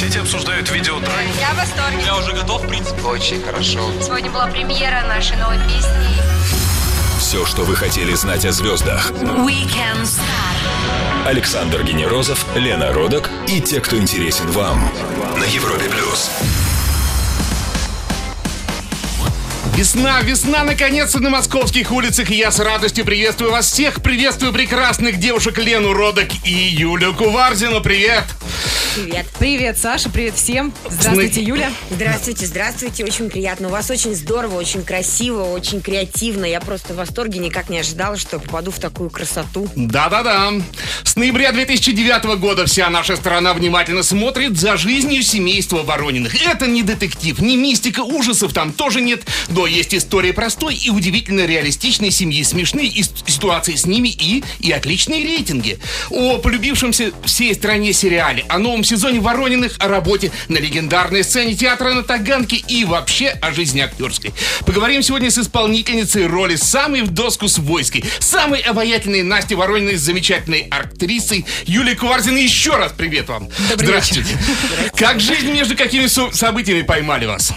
Соцсети обсуждают видеотрек. Я в восторге. Я уже готов, в принципе. Очень хорошо. Сегодня была премьера нашей новой песни. Все, что вы хотели знать о звездах. Weekend Star. Александр Генерозов, Лена Родок и те, кто интересен вам. На Европе плюс. Весна, весна, наконец-то на московских улицах, и я с радостью приветствую вас всех. Приветствую прекрасных девушек Лену Родок и Юлю Куварзину. Привет! Привет. Привет, Саша, привет всем. Здравствуйте, Юля. Здравствуйте, здравствуйте. Очень приятно. У вас очень здорово, очень красиво, очень креативно. Я просто в восторге, никак не ожидала, что попаду в такую красоту. Да-да-да. С ноября 2009 года вся наша страна внимательно смотрит за жизнью семейства Ворониных. Это не детектив, не мистика, ужасов там тоже нет, но есть история простой и удивительно реалистичной семьи, смешные ис- ситуации с ними и, и отличные рейтинги. О полюбившемся всей стране сериале, о новом сезоне Ворониных, о работе на легендарной сцене театра на Таганке и вообще о жизни актерской. Поговорим сегодня с исполнительницей роли самой в доску с войской, самой обаятельной Настей Ворониной замечательной актрисой Юлией Куварзиной. Еще раз привет вам. Добрый Здравствуйте. Как жизнь между какими со- событиями поймали вас?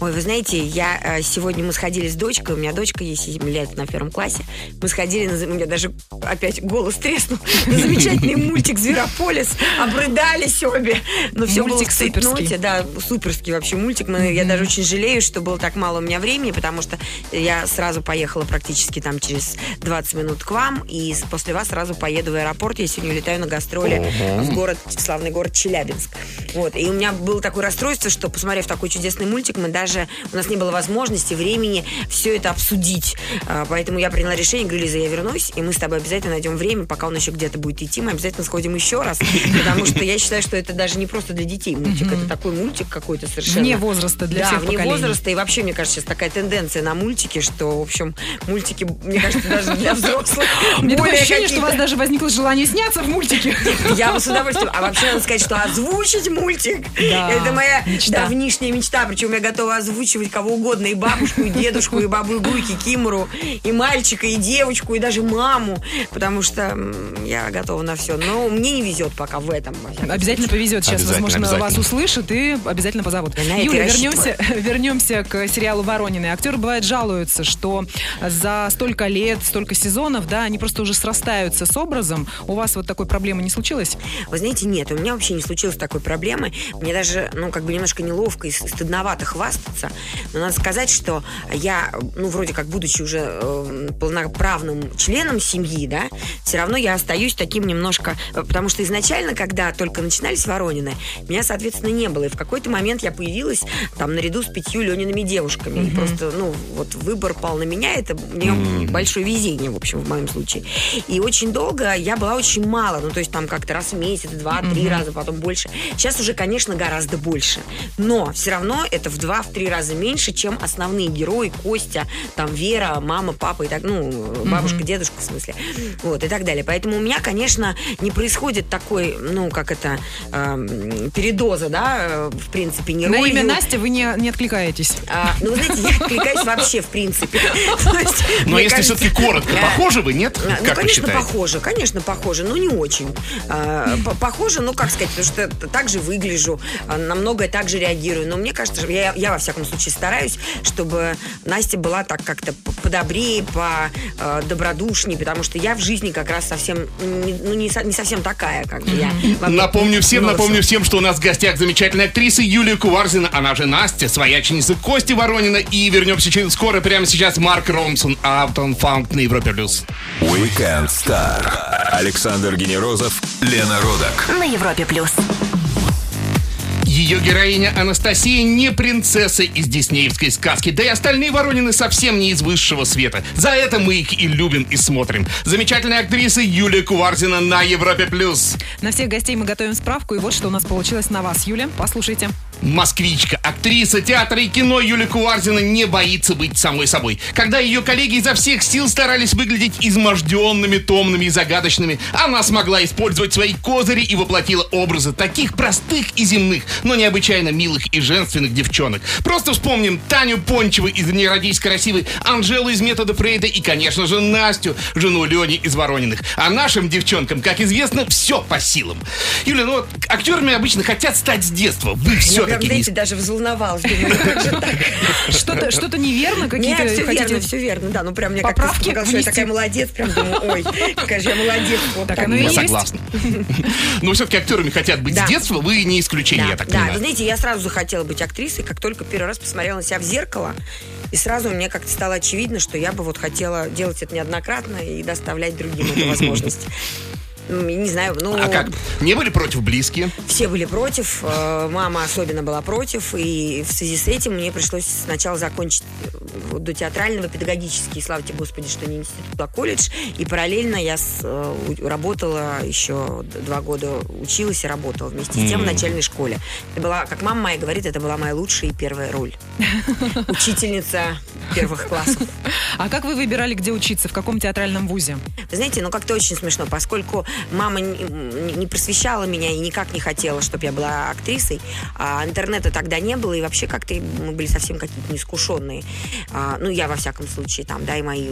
Ой, вы знаете, я э, сегодня мы сходили с дочкой, у меня дочка ей 7 лет на первом классе. Мы сходили, на, у меня даже опять голос треснул, на замечательный мультик «Зверополис». Обрыдались обе. Но все было Мультик в суперский. Да, суперский вообще мультик. Мы- Я даже очень жалею, что было так мало у меня времени, потому что я сразу поехала практически там через 20 минут к вам, и после вас сразу поеду в аэропорт. Я сегодня улетаю на гастроли в город, в славный город Челябинск. Вот. И у меня было такое расстройство, что, посмотрев такой чудесный мультик, мы даже, у нас не было возможности, времени все это обсудить. А, Поэтому я приняла решение, говорю, Лиза, я вернусь, и мы с тобой обязательно найдем время, пока он еще где-то будет идти, мы обязательно сходим еще раз, потому что я считаю, что это даже не просто для детей мультик, это такой мультик какой-то совершенно. Вне возраста для да, всех вне поколений. возраста, и вообще, мне кажется, сейчас такая тенденция на мультики, что, в общем, мультики, мне кажется, даже для взрослых меня такое ощущение, что у вас даже возникло желание сняться в мультике. я бы с удовольствием. А вообще надо сказать, что озвучить мультик это моя давнишняя мечта. Причем я готова озвучивать кого угодно. И бабушку, и дедушку, и бабу Игу, и Кикимору, и мальчика, и девочку, и даже маму. Потому что я готова на все. Но мне не везет пока в этом. Обязательно повезет. Сейчас, Обязательно, возможно, обязательно. вас услышат и обязательно позовут. И Юля, вернемся, вернемся к сериалу «Воронины». Актеры, бывает, жалуются, что за столько лет, столько сезонов, да, они просто уже срастаются с образом. У вас вот такой проблемы не случилось? Вы знаете, нет, у меня вообще не случилось такой проблемы. Мне даже, ну, как бы немножко неловко и стыдновато хвастаться. Но надо сказать, что я, ну, вроде как, будучи уже э, полноправным членом семьи, да, все равно я остаюсь таким немножко... э, Потому что изначально, когда только начинались Воронины, меня, соответственно, не было. И в какой-то момент я появилась там наряду с пятью Лениными девушками. И просто, ну, вот выбор пал на меня. Это мне большое везение, в общем, в моем случае. И очень долго я была очень мало. Ну, то есть там как-то раз в месяц, два, три раза, потом больше. Сейчас уже, конечно, гораздо больше. Но все равно это в два, в три раза меньше, чем основные герои. Костя, там Вера, мама, папа и так, ну, бабушка, дедушка в смысле. Вот, и так далее. Поэтому у меня, конечно, не происходит такой, ну, как это, эм, передоза, да, э, в принципе, не На ролью. имя Настя вы не, не откликаетесь. А, ну, вы знаете, я откликаюсь вообще, в принципе. Но мне если кажется, все-таки коротко, да. похожи вы, нет? А, Ну, Как вы конечно, считаете? похоже, конечно, похоже, но не очень. А, по- Похоже, ну, как сказать, потому что так же выгляжу, а, на многое так же реагирую. Но мне кажется, я, я всяком случае стараюсь, чтобы Настя была так как-то подобрее, по э, добродушнее, потому что я в жизни как раз совсем, не, ну, не, со- не совсем такая, как бы я. Напомню всем, множество. напомню всем, что у нас в гостях замечательная актриса Юлия Куварзина, она же Настя, свояченица Кости Воронина. И вернемся через скоро, прямо сейчас Марк Ромсон, Автон Фанк на Европе+. плюс. Weekend Star. Александр Генерозов, Лена Родок. На Европе плюс. Ее героиня Анастасия не принцесса из диснеевской сказки, да и остальные Воронины совсем не из высшего света. За это мы их и любим, и смотрим. Замечательная актриса Юлия Куварзина на Европе+. плюс. На всех гостей мы готовим справку, и вот что у нас получилось на вас, Юля. Послушайте. Москвичка, актриса театра и кино Юлия Куварзина не боится быть самой собой. Когда ее коллеги изо всех сил старались выглядеть изможденными, томными и загадочными, она смогла использовать свои козыри и воплотила образы таких простых и земных, но необычайно милых и женственных девчонок. Просто вспомним Таню Пончеву из «Не родись красивой», Анжелу из «Метода Фрейда» и, конечно же, Настю, жену Лени из Ворониных. А нашим девчонкам, как известно, все по силам. Юля, ну вот актерами обычно хотят стать с детства. Вы Я прям, все-таки не... знаете, даже взволновалась. Так? Что-то, что-то неверно? Какие-то Нет, все верно, все верно, да. Ну, прям мне как-то показалось, что я такая молодец. Прям думаю, ой, какая же я молодец. Вот Так оно и согласна. Но все-таки актерами хотят быть с детства, вы не исключение, я так да, вы знаете, я сразу захотела быть актрисой, как только первый раз посмотрела на себя в зеркало, и сразу мне как-то стало очевидно, что я бы вот хотела делать это неоднократно и доставлять другим эту возможность. Не знаю, ну... А как? Не были против близкие? Все были против, э, мама особенно была против, и в связи с этим мне пришлось сначала закончить э, до театрального педагогический, слава тебе Господи, что не институт, а колледж, и параллельно я с- э, работала еще два года, училась и работала вместе с тем в начальной школе. Это была, как мама моя говорит, это была моя лучшая и первая роль. Учительница первых классов. А как вы выбирали, где учиться? В каком театральном вузе? Вы знаете, ну как-то очень смешно, поскольку мама не, просвещала меня и никак не хотела, чтобы я была актрисой, а интернета тогда не было, и вообще как-то мы были совсем какие-то неискушенные. А, ну, я во всяком случае, там, да, и мои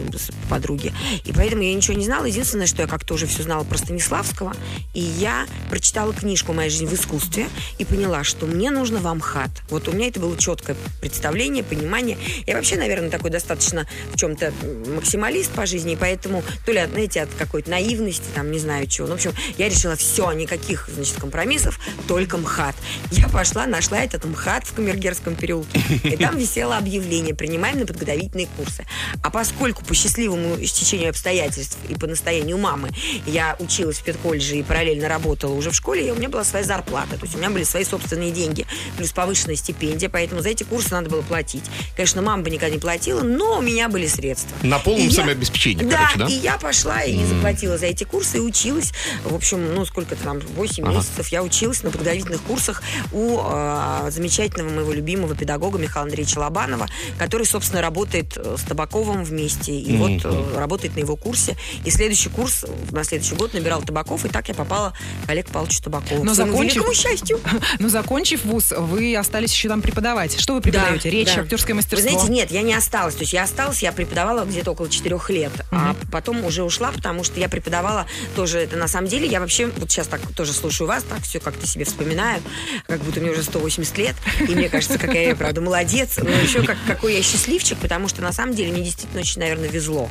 подруги. И поэтому я ничего не знала. Единственное, что я как-то уже все знала про Станиславского, и я прочитала книжку «Моя жизнь в искусстве» и поняла, что мне нужно в Амхат. Вот у меня это было четкое представление, понимание. Я вообще, наверное, такой достаточно в чем-то максималист по жизни, и поэтому то ли, знаете, от какой-то наивности, там, не знаю чего. Ну, в общем, я решила, все, никаких, значит, компромиссов, только МХАТ. Я пошла, нашла этот МХАТ в Камергерском переулке, и там висело объявление «Принимаем на подготовительные курсы». А поскольку по счастливому стечению обстоятельств и по настоянию мамы я училась в педколледже и параллельно работала уже в школе, и у меня была своя зарплата, то есть у меня были свои собственные деньги, плюс повышенная стипендия, поэтому за эти курсы надо было платить. Конечно, мама бы никогда не платила, но у меня были средства. На полном И я- самообеспечении, да, короче, да? и я пошла и заплатила за эти курсы и училась. В общем, ну, сколько-то там, 8 месяцев я училась на подготовительных курсах у э, замечательного моего любимого педагога Михаила Андреевича Лобанова, который, собственно, работает э, с Табаковым вместе. И вот э, работает на его курсе. И следующий курс на следующий год набирал Табаков, и так я попала к Олегу Павловичу Табакову. Но закончив- великому счастью. Но закончив вуз, вы остались еще там преподавать. Что вы преподаете? Речь, да. актерское Вы мастерство? знаете, нет, я не осталась. То есть я осталась, я преподавала где-то около четырех лет. А потом уже ушла, потому что я преподавала тоже это на самом деле. Я вообще вот сейчас так тоже слушаю вас, так все как-то себе вспоминаю, как будто мне уже 180 лет. И мне кажется, какая я, правда, молодец. Но еще как, какой я счастливчик, потому что на самом деле мне действительно очень, наверное, везло.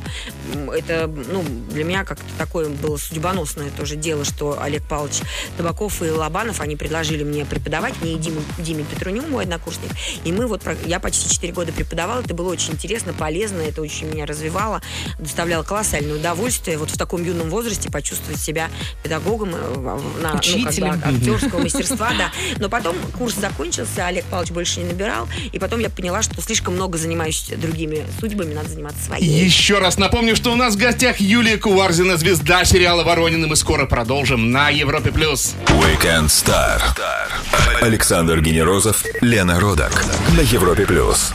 Это, ну, для меня как-то такое было судьбоносное тоже дело, что Олег Павлович Табаков и Лобанов, они предложили мне преподавать, мне и Диму, Диме Петруню, мой однокурсник. И мы вот, я почти 4 года преподавала, это было очень интересно, полезно, это очень меня развивало, доставляло колоссальное удовольствие вот в таком юном возрасте почувствовать себя педагогом э, в- на, ну, как бы, Учителем. актерского мастерства, да. Но потом курс закончился, Олег Павлович больше не набирал, и потом я поняла, что слишком много занимаюсь другими судьбами, надо заниматься своей. Еще раз напомню, что у нас в гостях Юлия Куварзина, звезда сериала «Воронины». Мы скоро продолжим на Европе+. плюс. Weekend Star. Александр Генерозов, Лена Родак на Европе плюс.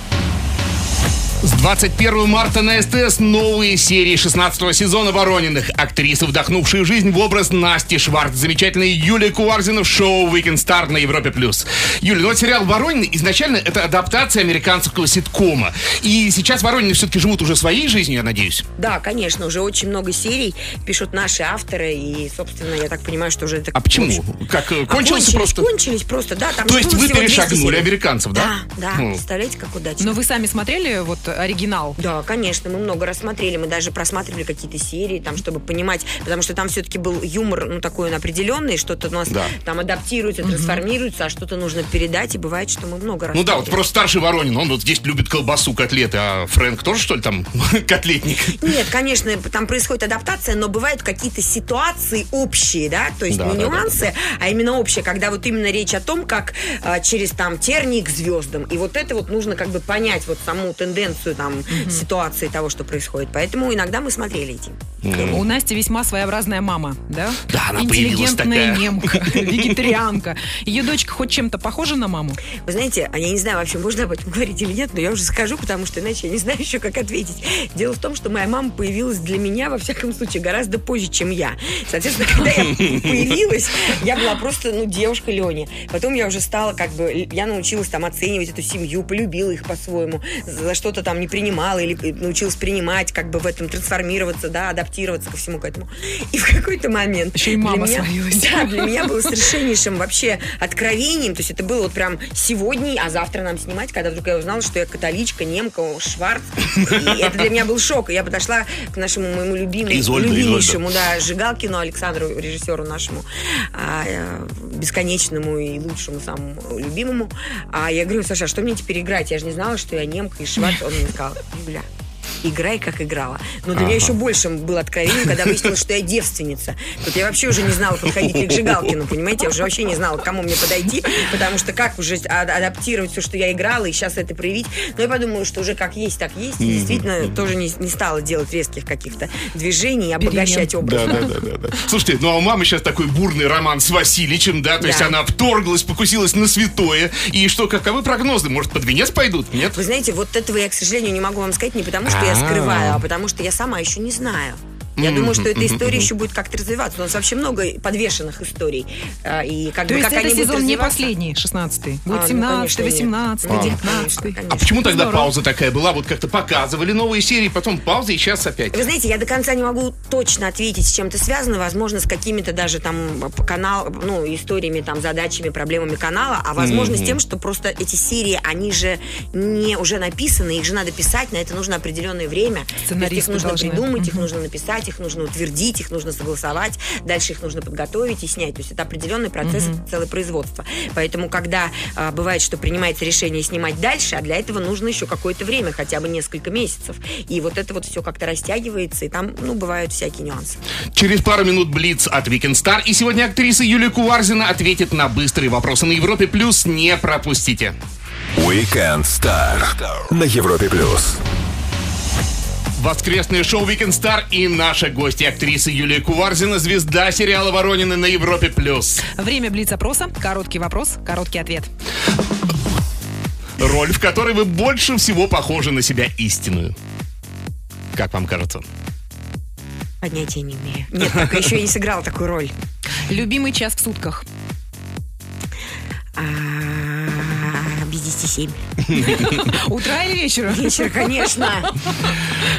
С 21 марта на СТС новые серии 16 сезона «Ворониных». Актрисы, вдохнувшие жизнь в образ Насти Шварц. Замечательная Юлия Куварзина в шоу «Weekend Star» на Европе+. плюс. Юля, ну вот сериал «Воронины» изначально это адаптация американского ситкома. И сейчас «Воронины» все-таки живут уже своей жизнью, я надеюсь. Да, конечно, уже очень много серий пишут наши авторы, и, собственно, я так понимаю, что уже это... А почему? Как, э, А кончился кончились, просто? Кончились просто, да. Там То есть вы всего 200 перешагнули американцев, да? Да, да. Ну. Представляете, как удачно. Но вы сами смотрели вот оригинал? Да, конечно, мы много рассмотрели, мы даже просматривали какие-то серии, там, чтобы понимать, потому что там все-таки был юмор, ну, такой он определенный, что-то у нас Да. там адаптируется, трансформируется, а что-то нужно передать, и бывает, что мы много Ну да, вот просто старший Воронин, он вот здесь любит колбасу, котлеты, а Фрэнк тоже, что ли, там котлетник? Нет, конечно, там происходит адаптация, но бывают какие-то ситуации общие, да, то есть Да, не да, да, нюансы, а именно общие, когда вот именно речь о том, как а, через там тернии к звездам. И вот это вот нужно как бы понять вот саму тенденцию концепцию там ситуации того, что происходит. Поэтому иногда мы смотрели эти. У Насти весьма своеобразная мама, да? Да, она Интеллигентная такая. немка, вегетарианка. Ее дочка хоть чем-то похожа на маму? Вы знаете, а я не знаю, вообще можно об этом говорить или нет, но я уже скажу, потому что иначе я не знаю еще, как ответить. Дело в том, что моя мама появилась для меня, во всяком случае, гораздо позже, чем я. Соответственно, когда я появилась, я была просто, ну, девушка Леня. Потом я уже стала, как бы, я научилась там оценивать эту семью, полюбила их по-своему, за что-то там не принимала или научилась принимать, как бы в этом трансформироваться, да, адаптироваться ко всему к этому. И в какой-то момент... Еще и для мама меня- свалилась. Да, для меня было совершеннейшим вообще откровением. То есть это было вот прям сегодня, а завтра нам снимать, когда вдруг я узнала, что я католичка, немка, шварц. И это для меня был шок. И я подошла к нашему моему любимому, Изольда, любимейшему, да, Жигалкину Александру, режиссеру нашему, а, э, бесконечному и лучшему, самому любимому. А я говорю, Саша, а что мне теперь играть? Я же не знала, что я немка и шварц. Он мне сказал, Юля, играй, как играла. Но для меня еще больше было откровением, когда выяснилось, что я девственница. Тут я вообще уже не знала, подходить ли к Жигалкину, понимаете? Я уже вообще не знала, к кому мне подойти, потому что как уже а- адаптировать все, что я играла, и сейчас это проявить. Но я подумала, что уже как есть, так есть. И действительно тоже не, не стала делать резких каких-то движений и обогащать образ. Да, да, да, да, да. Слушайте, ну а у мамы сейчас такой бурный роман с Васильичем, да, то есть она вторглась, покусилась на святое. И что, каковы прогнозы? Может, под венец пойдут? Нет? Вы знаете, вот этого я, к сожалению, не могу вам сказать не потому, что я Скрываю, а потому что я сама еще не знаю. Я думаю, что эта история еще будет как-то развиваться. У нас вообще много подвешенных историй. А, И как То бы есть как это сезон не последний, 16-й. А, Будет ну, 17 конечно, нет. 18 А, 19 конечно, А почему тогда Здорово. пауза такая была? Вот как-то показывали новые серии, потом пауза, и сейчас опять. Вы знаете, я до конца не могу точно ответить, с чем это связано. Возможно, с какими-то даже там канал, ну, историями, там, задачами, проблемами канала, а возможно, с тем, что просто эти серии, они же не уже написаны, их же надо писать, на это нужно определенное время. То есть Сценаристы их нужно должны. придумать, их нужно написать, их нужно утвердить, их нужно согласовать, дальше их нужно подготовить и снять. То есть это определенный процесс, это целое производство. Поэтому, когда а, бывает, что принимается решение снимать дальше, а для этого нужно еще какое-то время, хотя бы несколько месяцев. И вот это вот все как-то растягивается, и там, ну, бывают всякие нюансы. Через пару минут Блиц от Weekend Star. И сегодня актриса Юлия Куварзина ответит на быстрые вопросы на Европе+. плюс. Не пропустите. Weekend Star на Европе плюс. Воскресное шоу Weekend Star и наша гостья актриса Юлия Куварзина, звезда сериала «Воронины» на Европе+. плюс. Время блиц-опроса. Короткий вопрос, короткий ответ. Роль, в которой вы больше всего похожи на себя истинную. Как вам кажется? Понятия не имею. Нет, пока еще я не сыграла такую роль. Любимый час в сутках. А, Без 10 7. Утра или вечера? Вечер, конечно.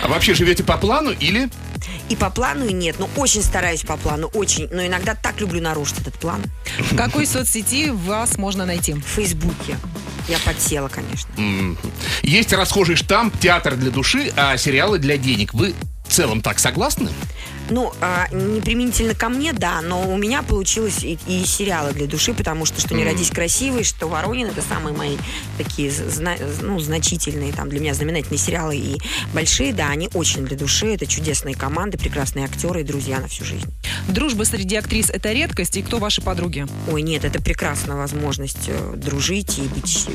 А вообще живете по плану или... И по плану и нет. Но очень стараюсь по плану, очень. Но иногда так люблю нарушить этот план. В какой соцсети вас можно найти? В Фейсбуке. Я подсела, конечно. Есть расхожий штамп «театр для души», а сериалы для денег. Вы в целом так согласны? Ну, а, не применительно ко мне, да, но у меня получилось и, и сериалы для души, потому что «Что не родись красивой», что «Воронин» — это самые мои такие зна- ну, значительные, там, для меня знаменательные сериалы и большие, да, они очень для души, это чудесные команды, прекрасные актеры и друзья на всю жизнь. Дружба среди актрис – это редкость, и кто ваши подруги? Ой, нет, это прекрасная возможность э, дружить и быть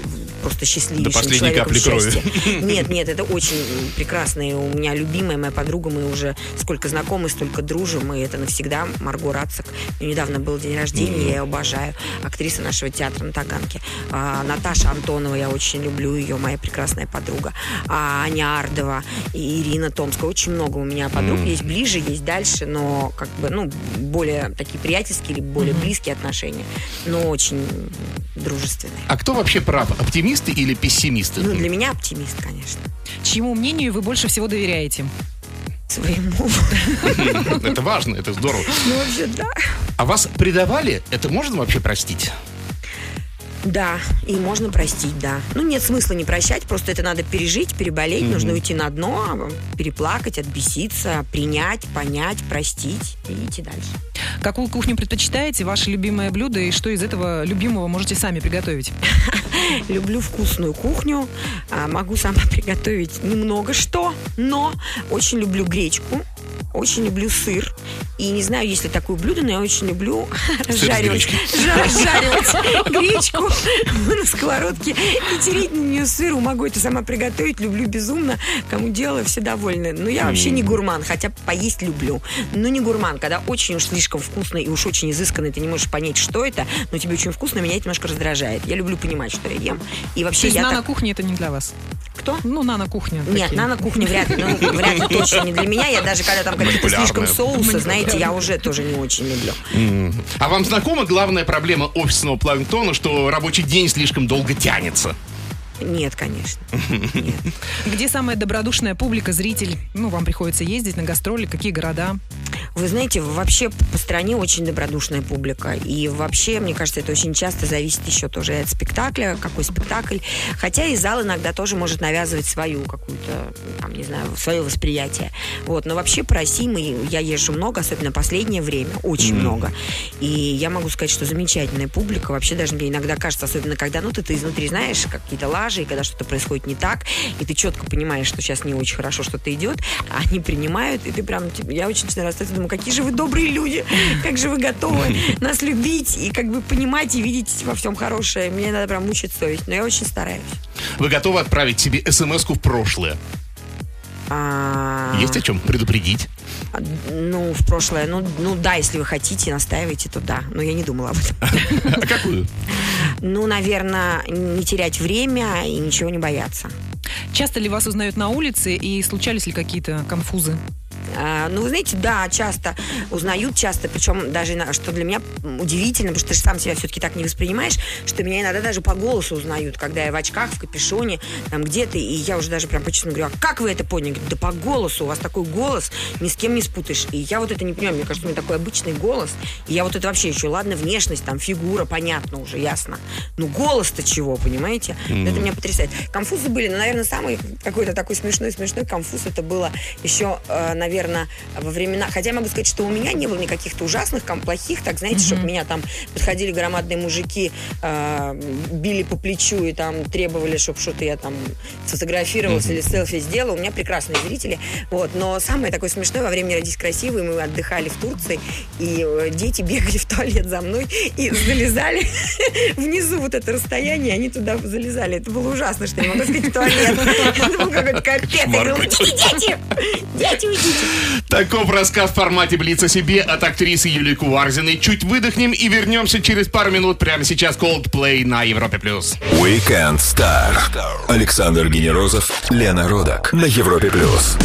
просто счастливейшим До последней человеком капли крови. Нет, нет, это очень прекрасно. И у меня любимая моя подруга, мы уже сколько знакомы, столько дружим, и это навсегда Марго Рацик. У нее недавно был день рождения, я ее обожаю. Актриса нашего театра на Таганке. А, Наташа Антонова, я очень люблю ее, моя прекрасная подруга. А, Аня Ардова и Ирина Томская. Очень много у меня подруг. Есть ближе, есть дальше, но как бы, ну, более такие приятельские или более близкие отношения, но очень дружественные. А кто вообще прав, оптимисты или пессимисты? Ну, для меня оптимист, конечно. Чьему мнению вы больше всего доверяете? Своему. Это важно, это здорово. Ну, вообще, да. А вас предавали? Это можно вообще простить? Да, и можно простить, да. Ну, нет смысла не прощать, просто это надо пережить, переболеть, нужно уйти на дно, переплакать, отбеситься, принять, понять, простить и идти дальше. Какую кухню предпочитаете, ваше любимое блюдо, и что из этого любимого можете сами приготовить? Люблю вкусную кухню, а, могу сама приготовить немного что, но очень люблю гречку, очень люблю сыр. И не знаю, есть ли такое блюдо, но я очень люблю с разжаривать, гречку на сковородке и тереть на нее сыр. Могу это сама приготовить, люблю безумно. Кому делаю, все довольны. Но я вообще не гурман, хотя поесть люблю. Но не гурман, когда очень уж слишком вкусно и уж очень изысканно, ты не можешь понять, что это, но тебе очень вкусно, меня это немножко раздражает. Я люблю понимать, что я ем. И То вообще есть я так... нано-кухня это не для вас? Кто? Ну, нано-кухня. Нет, такие. на на кухне вряд ли, ну, вряд ли точно не для меня. Я даже когда там какие-то слишком соусы, знаете, я уже тоже не очень люблю. А вам знакома главная проблема офисного планктона, что рабочий день слишком долго тянется? Нет, конечно. Нет. Где самая добродушная публика, зритель? Ну, вам приходится ездить на гастроли, какие города? Вы знаете, вообще по стране очень добродушная публика. И вообще, мне кажется, это очень часто зависит еще тоже от спектакля, какой спектакль. Хотя и зал иногда тоже может навязывать свою какую-то, там, не знаю, свое восприятие. Вот. Но вообще по России мы, я езжу много, особенно последнее время, очень много. И я могу сказать, что замечательная публика. Вообще даже мне иногда кажется, особенно когда, ну, ты, ты изнутри знаешь какие-то лажи, и когда что-то происходит не так, и ты четко понимаешь, что сейчас не очень хорошо что-то идет, а они принимают, и ты прям, типа, я очень начинаю расстаться, думаю, какие же вы добрые люди, как же вы готовы нас любить и как бы понимать и видеть во всем хорошее. Мне надо прям мучить совесть, но я очень стараюсь. Вы готовы отправить себе смс-ку в прошлое? А, Есть о чем предупредить? Ну, в прошлое, ну, ну да, если вы хотите, настаивайте, то да. Но я не думала об этом. А какую? Ну, наверное, не терять время и ничего не бояться. Часто ли вас узнают на улице и случались ли какие-то конфузы? А, Ну, вы знаете, да, часто узнают, часто, причем даже, что для меня удивительно, потому что ты же сам себя все-таки так не воспринимаешь, что меня иногда даже по голосу узнают, когда я в очках, в капюшоне, там где-то, и я уже даже прям по-честному говорю, а как вы это поняли? Да по голосу, у вас такой голос, ни с кем не спутаешь. И я вот это не понимаю, мне кажется, у меня такой обычный голос, и я вот это вообще еще, ладно, внешность, там, фигура, понятно уже, ясно. Ну, голос-то чего, понимаете? Это меня потрясает. Конфузы были, но, наверное, самый какой-то такой смешной-смешной конфуз это было еще, э, наверное, во времена... Хотя я могу сказать, что у меня не было никаких-то ужасных, ком- плохих, так, знаете, чтобы меня там подходили громадные мужики, э, били по плечу и там требовали, чтобы что-то я там сфотографировалась или селфи сделала. У меня прекрасные зрители. Вот. Но самое такое смешное, во время «Не родись красивой» мы отдыхали в Турции, и э, дети бегали в туалет за мной и залезали внизу вот это расстояние, они туда залезали. Это было ужасно, что я могу сказать в туалет. Это был какой-то капец. Я говорю, дети! Дети, уйдите! Таков рассказ в формате «Блиц о себе» от актрисы Юлии Куварзиной. Чуть выдохнем и вернемся через пару минут прямо сейчас Coldplay на Европе+. плюс. Weekend Star. Александр Генерозов, Лена Родак на Европе плюс.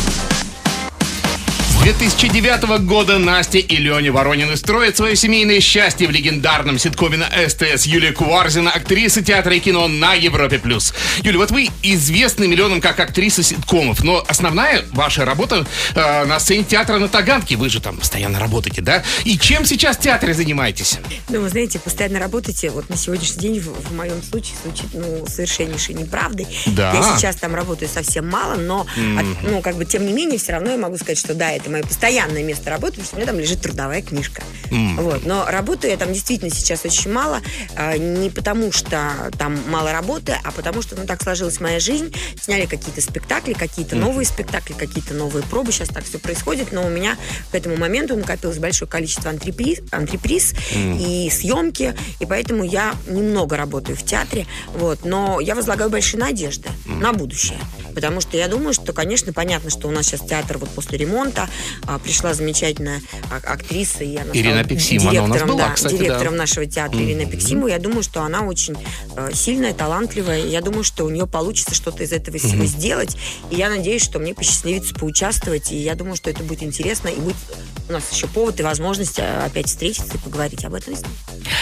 С 2009 года Настя и Леня Воронины строят свое семейное счастье в легендарном ситкоме на СТС. Юлия Куварзина, актриса театра и кино на Европе+. плюс. Юля, вот вы известны миллионам как актриса ситкомов, но основная ваша работа э, на сцене театра на Таганке. Вы же там постоянно работаете, да? И чем сейчас в театре занимаетесь? Ну, вы знаете, постоянно работаете, вот на сегодняшний день в, в моем случае звучит, ну, совершеннейшей неправдой. Да. Я сейчас там работаю совсем мало, но, от- ну, как бы, тем не менее, все равно я могу сказать, что да, это мое постоянное место работы, потому что у меня там лежит трудовая книжка. Вот. Но работаю я там действительно сейчас очень мало, а, не потому что там мало работы, а потому что, ну, так сложилась моя жизнь, сняли какие-то спектакли, какие-то новые спектакли, какие-то новые пробы, сейчас так все происходит, но у меня к этому моменту накопилось большое количество антреприз, антреприз и съемки, и поэтому я немного работаю в театре, вот, но я возлагаю большие надежды на будущее, потому что я думаю, что, конечно, понятно, что у нас сейчас театр вот после ремонта пришла замечательная а- актриса, и она Ирина стала Пиксимова, она у нас директором, была, да, кстати, да. директором нашего театра Ирина Пиксимова. Я думаю, что она очень э, сильная, талантливая. Я думаю, что у нее получится что-то из этого всего сделать. И я надеюсь, что мне посчастливится поучаствовать. И я думаю, что это будет интересно. И будет у нас еще повод и возможность э, опять встретиться и поговорить об этом.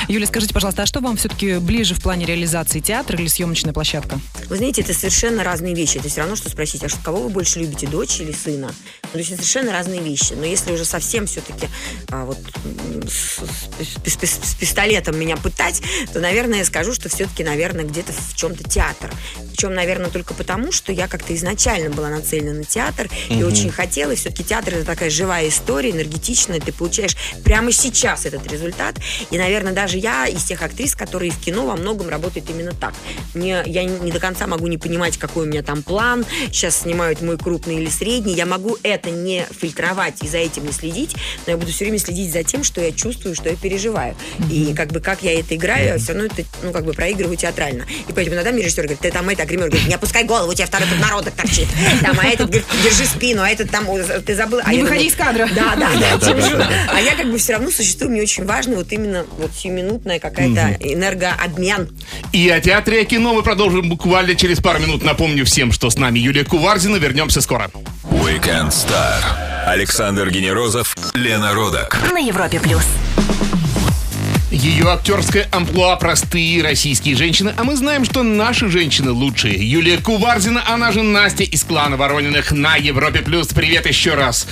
Юля, скажите, пожалуйста, а что вам все-таки ближе в плане реализации театр или съемочная площадка? Вы знаете, это совершенно разные вещи. Это все равно, что спросить, а что, кого вы больше любите, дочь или сына? Ну, то есть это совершенно разные вещи. Но если уже совсем все-таки вот м, с, с- с- с- пистолетом меня пытать, то, наверное, я скажу, что все-таки, наверное, где-то в чем-то театр. Причем, наверное, только потому, что я как-то изначально была нацелена на театр и очень хотела. И все-таки театр это такая живая история, энергетичная. Ты получаешь прямо сейчас этот результат. И, наверное, даже я из тех актрис, которые в кино во многом работают именно так. Мне, я не до конца могу не понимать, какой у меня там план. Сейчас снимают мой крупный или средний. Я могу это не фильтровать и за этим не следить, но я буду все время следить за тем, что я чувствую, что я переживаю. И как бы как я это играю, я все равно это, ну, как бы проигрываю театрально. И поэтому иногда мне режиссер говорит, ты там это, а гример говорит, не опускай голову, у тебя второй подбородок торчит. Там, а этот говорит, держи спину, а этот там, ты забыл. А Не выходи думаю, из кадра. Да, да, да. да, держу. да, А я как бы все равно существую, мне очень важно вот именно вот сиюминутная какая-то энергообмен. И о театре и о кино мы продолжим буквально через пару минут. Напомню всем, что с нами Юлия Куварзина. Вернемся скоро. Weekend Star. Александр Генерозов, Лена Родак. На Европе плюс. Ее актерская амплуа простые российские женщины, а мы знаем, что наши женщины лучшие. Юлия Куварзина, она же Настя из клана Ворониных на Европе Плюс. Привет еще раз.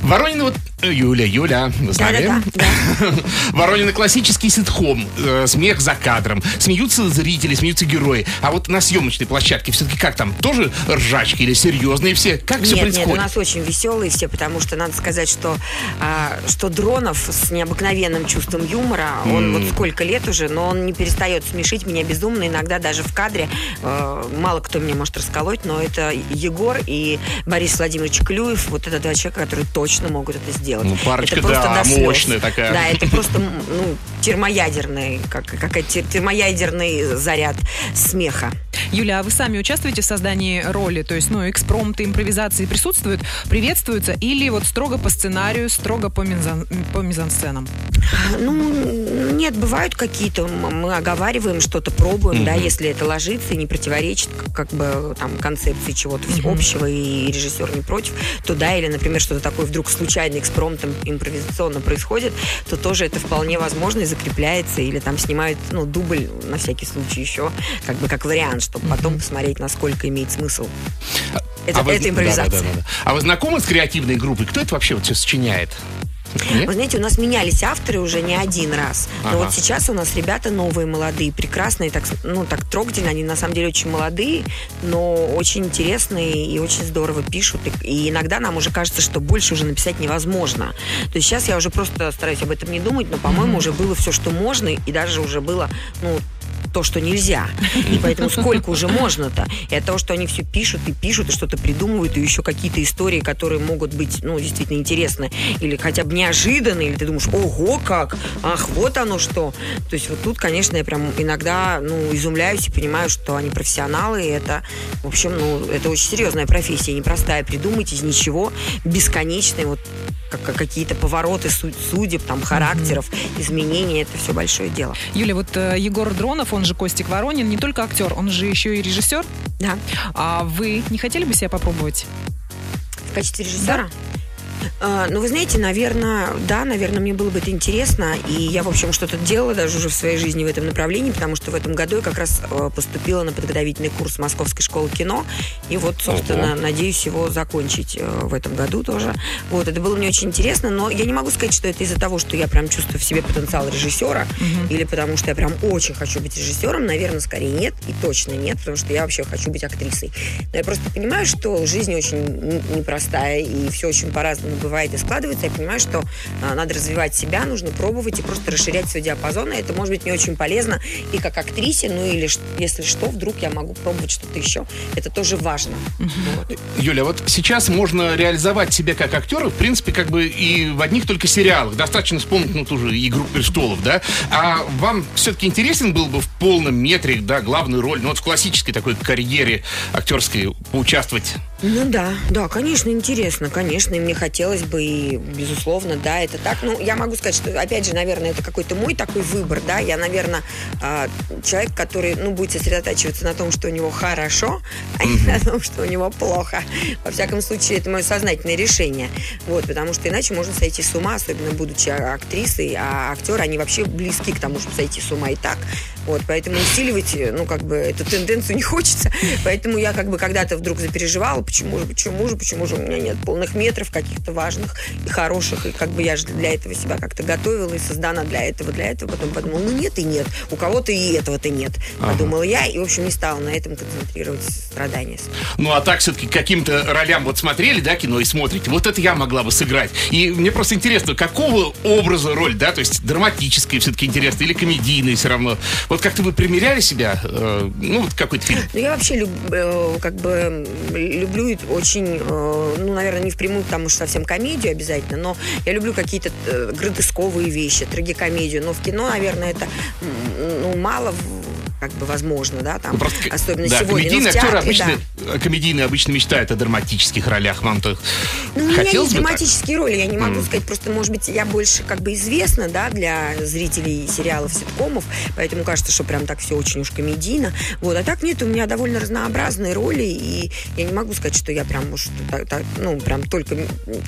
Воронины вот... э, Юля, Юля, вы с нами? Да-да-да, Воронины классический ситхом, э, смех за кадром. Смеются зрители, смеются герои. А вот на съемочной площадке все-таки как там? Тоже ржачки или серьезные все? Как все нет, нет, происходит? у нас очень веселые все, потому что надо сказать, что, а, что Дронов с необыкновенным чувством юмора, он вот сколько лет уже, но он не перестает смешить меня безумно. Иногда даже в кадре э, мало кто меня может расколоть, но это Егор и Борис Владимирович Клюев, вот это два человека, которые точно могут это сделать. Ну, парочка, это просто да, мощная такая. Да, это просто ну, термоядерный, как, как термоядерный заряд смеха. Юля, а вы сами участвуете в создании роли? То есть, ну, экспромты, импровизации присутствуют, приветствуются? Или вот строго по сценарию, строго по, мизан- по мизансценам? Ну, нет, бывают какие-то, мы оговариваем что-то, пробуем, да, если это ложится и не противоречит как бы там концепции чего-то общего, и режиссер не против, то да, или, например, что-то такое вдруг случайно экспромтом импровизационно происходит, то тоже это вполне возможно и закрепляется, или там снимают, ну, дубль на всякий случай еще, как бы как вариант, чтобы потом посмотреть, насколько имеет смысл. Это, А вы- это импровизация. Да, да, да, да. А вы знакомы с креативной группой? Кто это вообще вот все сочиняет? Нет? Вы знаете, у нас менялись авторы уже не один раз. Но Ага. вот сейчас у нас ребята новые, молодые, прекрасные, так, ну, так трогательно. Они на самом деле очень молодые, но очень интересные и очень здорово пишут. И, и иногда нам уже кажется, что больше уже написать невозможно. То есть сейчас я уже просто стараюсь об этом не думать, но, по-моему, уже было все, что можно, и даже уже было, ну, то, что нельзя. И поэтому сколько уже можно-то? И от того, что они все пишут и пишут, и что-то придумывают, и еще какие-то истории, которые могут быть, ну, действительно интересны, или хотя бы неожиданные, или ты думаешь, ого, как, ах, вот оно что. То есть вот тут, конечно, я прям иногда, ну, изумляюсь и понимаю, что они профессионалы, и это, в общем, ну, это очень серьезная профессия, непростая, придумать из ничего, бесконечные вот как- как какие-то повороты су- судеб, там, характеров, изменения, это все большое дело. Юля, вот э, Егор Дронов, он же Костик Воронин, не только актер, он же еще и режиссер. Да. А вы не хотели бы себя попробовать? В качестве режиссера? А, ну, вы знаете, наверное, да, наверное, мне было бы это интересно. И я, в общем, что-то делала даже уже в своей жизни в этом направлении, потому что в этом году я как раз э, поступила на подготовительный курс Московской школы кино. И вот, собственно, надеюсь его закончить э, в этом году тоже. Вот, это было мне очень интересно, но я не могу сказать, что это из-за того, что я прям чувствую в себе потенциал режиссера, или потому что я прям очень хочу быть режиссером. Наверное, скорее нет, и точно нет, потому что я вообще хочу быть актрисой. Но я просто понимаю, что жизнь очень непростая, и все очень по-разному бывает и складывается. Я понимаю, что а, надо развивать себя, нужно пробовать и просто расширять свой диапазон. И это может быть мне очень полезно и как актрисе, ну или если что, вдруг я могу пробовать что-то еще. Это тоже важно. Юля, вот сейчас можно реализовать себя как актера, в принципе, как бы и в одних только сериалах. Достаточно вспомнить, ну, ту же «Игру престолов», да? А вам все-таки интересен был бы в полном метре, да, главную роль, ну, вот в классической такой карьере актерской поучаствовать? Ну да, да, конечно, интересно, конечно, и мне хотелось бы, и, безусловно, да, это так. Ну, я могу сказать, что, опять же, наверное, это какой-то мой такой выбор, да, я, наверное, а, человек, который, ну, будет сосредотачиваться на том, что у него хорошо, а не на том, что у него плохо. Во всяком случае, это мое сознательное решение, вот, потому что иначе можно сойти с ума, особенно будучи а- актрисой, а актеры, они вообще близки к тому, чтобы сойти с ума и так, вот, поэтому усиливать, ну, как бы, эту тенденцию не хочется, поэтому я, как бы, когда-то вдруг запереживала, почему же, почему же, почему же у меня нет полных метров каких-то важных и хороших, и как бы я же для этого себя как-то готовила и создана для этого, для этого, потом подумала, ну, нет и нет, у кого-то и этого-то нет, подумала я, и, в общем, не стала на этом концентрировать страдания. Ну, а так все-таки каким-то ролям вот смотрели, да, кино и смотрите, вот это я могла бы сыграть. И мне просто интересно, какого образа роль, да, то есть драматическая все-таки интересно или комедийная все равно. Вот как-то вы примеряли себя, э, ну, вот какой-то фильм? Ну, я вообще люб- э, как бы люблю люблю очень, э, ну, наверное, не впрямую, потому что совсем комедию обязательно, но я люблю какие-то э, гротесковые вещи, трагикомедию. Но в кино, наверное, это ну, мало в- как бы возможно, да, там, Ну, просто, особенно да, сегодня. Комедийные актеры театре, обычно, да. э, комедийные обычно мечтают о драматических ролях. Вам-то Ну, у меня есть бы так? драматические роли, я не могу сказать, просто, может быть, я больше как бы известна, да, для зрителей сериалов, ситкомов, поэтому кажется, что прям так все очень уж комедийно. Вот, а так нет, у меня довольно разнообразные роли, и я не могу сказать, что я прям уж так, так, ну, прям только,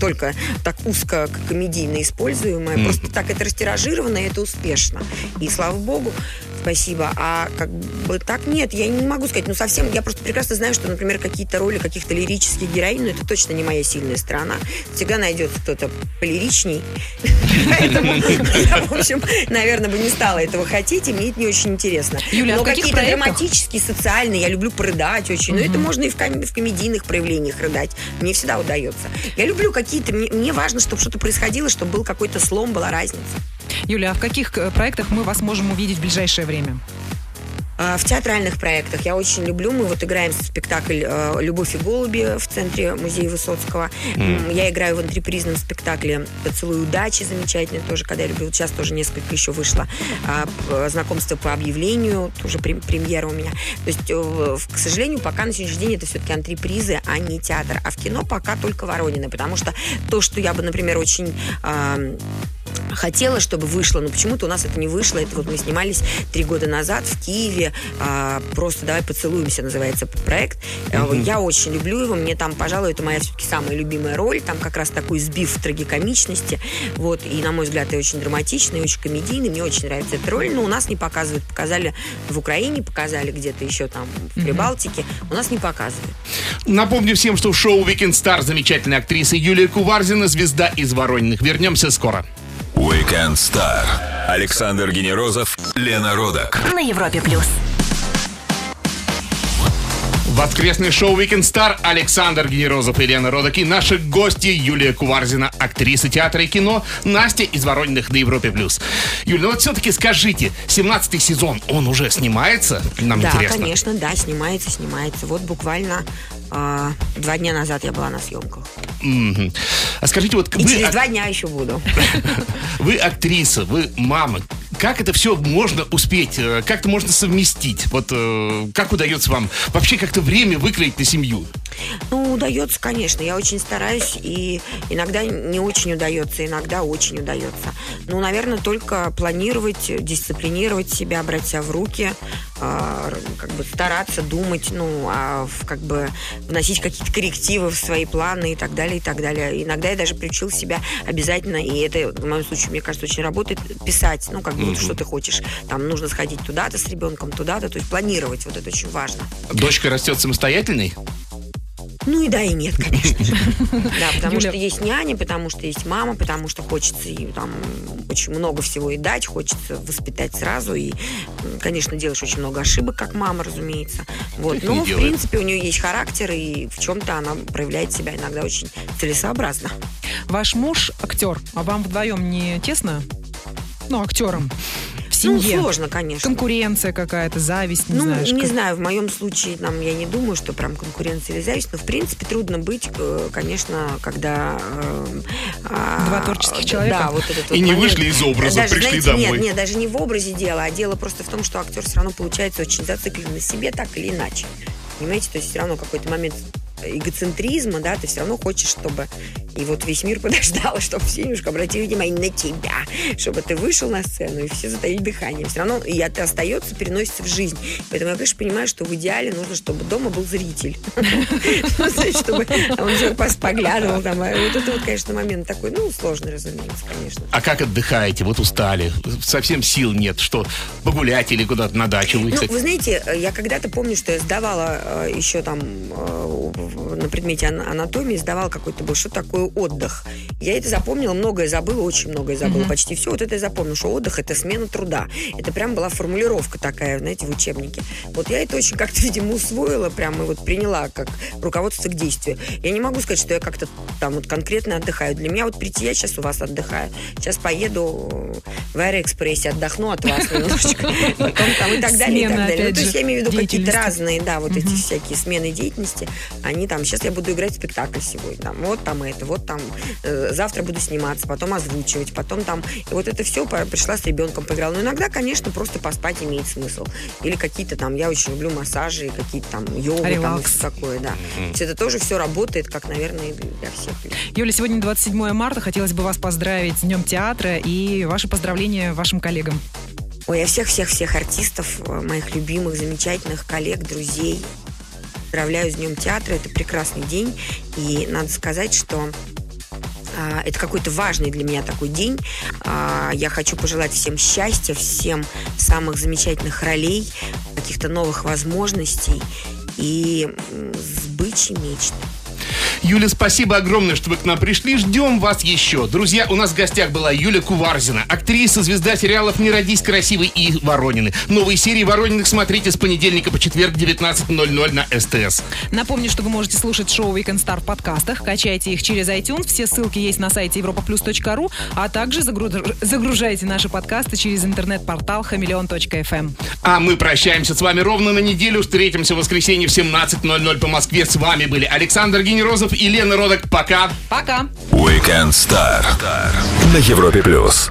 только так узко комедийно используемая. Просто так это растиражировано, и это успешно. И слава богу, спасибо. А как бы так нет, я не могу сказать, ну совсем, я просто прекрасно знаю, что, например, какие-то роли каких-то лирических героинь, ну это точно не моя сильная сторона. Всегда найдется кто-то полиричней. Поэтому я, в общем, наверное, бы не стала этого хотеть, и мне это не очень интересно. Юля, а Но какие-то драматические, социальные, я люблю порыдать очень. Но это можно и в, ком- в комедийных проявлениях рыдать. Мне всегда удается. Я люблю какие-то, мне важно, чтобы что-то происходило, чтобы был какой-то слом, была разница. Юля, а в каких э, проектах мы вас можем увидеть в ближайшее время? А, В театральных проектах я очень люблю. Мы вот играем спектакль э, «Любовь и голуби» в центре музея Высоцкого. М, Я играю в антрепризном спектакле «Поцелуй удачи», замечательный тоже, когда я люблю. Сейчас тоже несколько еще вышло. А, Знакомство по объявлению, тоже прем- премьера у меня. То есть, э, к сожалению, пока на сегодняшний день это все-таки антрепризы, а не театр. А в кино пока только Воронины, потому что то, что я бы, например, очень... хотела, чтобы вышло, но почему-то у нас это не вышло. Это вот мы снимались три года назад в Киеве. а, просто давай поцелуемся, называется проект. А, Я очень люблю его. Мне там, пожалуй, это моя все-таки самая любимая роль. Там как раз такой сбив трагикомичности. Вот. И, на мой взгляд, и очень драматичный, и очень комедийный. Мне очень нравится эта роль. Но у нас не показывают. Показали в Украине, показали где-то еще там в Прибалтике. У нас не показывают. Напомню всем, что в шоу «Weekend Star» замечательная актриса Юлия Куварзина, звезда из Ворониных. Вернемся скоро. Weekend Star. Александр Генерозов, Лена Родак. На Европе плюс. Воскресное шоу «Weekend Star» Александр Генерозов и Лена Родок и наши гости Юлия Куварзина, актриса театра и кино, Настя из Ворониных на Европе+. плюс. Юля, ну вот все-таки скажите, 17-й сезон, он уже снимается? Нам да, интересно. конечно, да, снимается, снимается. Вот буквально а, два дня назад я была на съемках. Мгм. А скажите, вот И вы, через два дня еще буду. вы актриса, вы мама. Как это все можно успеть? э, Как это можно совместить? Вот э, как удается вам вообще как-то время выкроить на семью? Ну, удается, конечно. Я очень стараюсь, и иногда не очень удается, иногда очень удается. Ну, наверное, только планировать, дисциплинировать себя, брать себя в руки, а, как бы стараться думать, ну, а, в- как бы вносить какие-то коррективы в свои планы и так далее, и так далее. Иногда я даже приучил себя обязательно, и это, в моем случае, мне кажется, очень работает, писать, ну, как вот что ты хочешь. Там нужно сходить туда-то с ребенком, туда-то, то есть планировать, вот это очень важно. Дочка растет самостоятельной? Ну и да, и нет, конечно. же. Да, потому Юля- что есть няня, потому что есть мама, потому что хочется и там очень много всего и дать, хочется воспитать сразу. И, конечно, делаешь очень много ошибок, как мама, разумеется. Вот. Но, в делает. принципе, у нее есть характер, и в чем-то она проявляет себя иногда очень целесообразно. Ваш муж актер, а вам вдвоем не тесно? Ну, актером. В Ну, семье. сложно, конечно. Конкуренция какая-то, зависть, не ну, знаешь. не как- знаю, в моем случае там я не думаю, что прям конкуренция или зависть, но в принципе трудно быть, э, конечно, когда э, Два творческих человека. Да, вот этот И вот не момент. вышли из образа, Даже, пришли знаете, домой. Нет, нет, даже не в образе дела, а дело просто в том, что актер все равно получается очень зациклен на себе так или иначе. Понимаете, то есть все равно какой-то момент эгоцентризма, да, ты все равно хочешь, чтобы и вот весь мир подождал, чтобы все немножко обратили внимание на тебя, чтобы ты вышел на сцену, и все затаили дыхание. Все равно и это остается, переносится в жизнь. Поэтому я, конечно, понимаю, что в идеале нужно, чтобы дома был зритель. Ну, Чтобы он поглядывал там. А Вот это вот, конечно, момент такой, ну, сложный, разумеется, конечно. А как отдыхаете? Вот устали, совсем сил нет, что погулять или куда-то на дачу Ну, выехать? вы знаете, я когда-то помню, что я сдавала э, еще там э, на предмете ан- анатомии, сдавала какой-то был, что такое отдых. Я это запомнила, многое забыла, очень многое забыла, почти все. Вот это я запомнила, что отдых – это смена труда. Это прям была формулировка такая, знаете, в учебнике. Вот я это очень как-то, видимо, усвоила прям и вот приняла как руководство к действию. Я не могу сказать, что я как-то там вот конкретно отдыхаю. Для меня вот прийти, я сейчас у вас отдыхаю. Сейчас поеду в Аэроэкспрессе, отдохну от вас немножечко. Потом там и так далее, и так далее. Ну, то есть я имею в виду какие-то разные, да, вот эти всякие смены деятельности, они они там, сейчас я буду играть в спектакль сегодня, там, вот там это, вот там, э, завтра буду сниматься, потом озвучивать, потом там, и вот это все пришла с ребенком поиграла. Но иногда, конечно, просто поспать имеет смысл. Или какие-то там, я очень люблю массажи, какие-то там йогу, там, и Релакс. всё такое, да. То есть это тоже все работает, как, наверное, для всех. Юля, сегодня 27 марта. Хотелось бы вас поздравить с Днем театра и ваши поздравления вашим коллегам. Ой, я всех-всех-всех артистов, э, моих любимых, замечательных коллег, друзей поздравляю с Днем театра. Это прекрасный день. И надо сказать, что а, это какой-то важный для меня такой день. А, я хочу пожелать всем счастья, всем самых замечательных ролей, каких-то новых возможностей и сбычи мечт. Юля, спасибо огромное, что вы к нам пришли. Ждем вас еще. Друзья, у нас в гостях была Юля Куварзина, актриса, звезда сериалов «Не родись красивой» и «Воронины». Новые серии «Ворониных» смотрите с понедельника по четверг 19.00 на СТС. Напомню, что вы можете слушать шоу Weekend Star в подкастах. Качайте их через iTunes. Все ссылки есть на сайте europaplus.ru, а также загру- загружайте наши подкасты через интернет-портал хамелеон.фм. А мы прощаемся с вами ровно на неделю. Встретимся в воскресенье в 17.00 по Москве. С вами были Александр Генерозов и Лена Родок. Пока. Пока! Weekend Star на Европе плюс.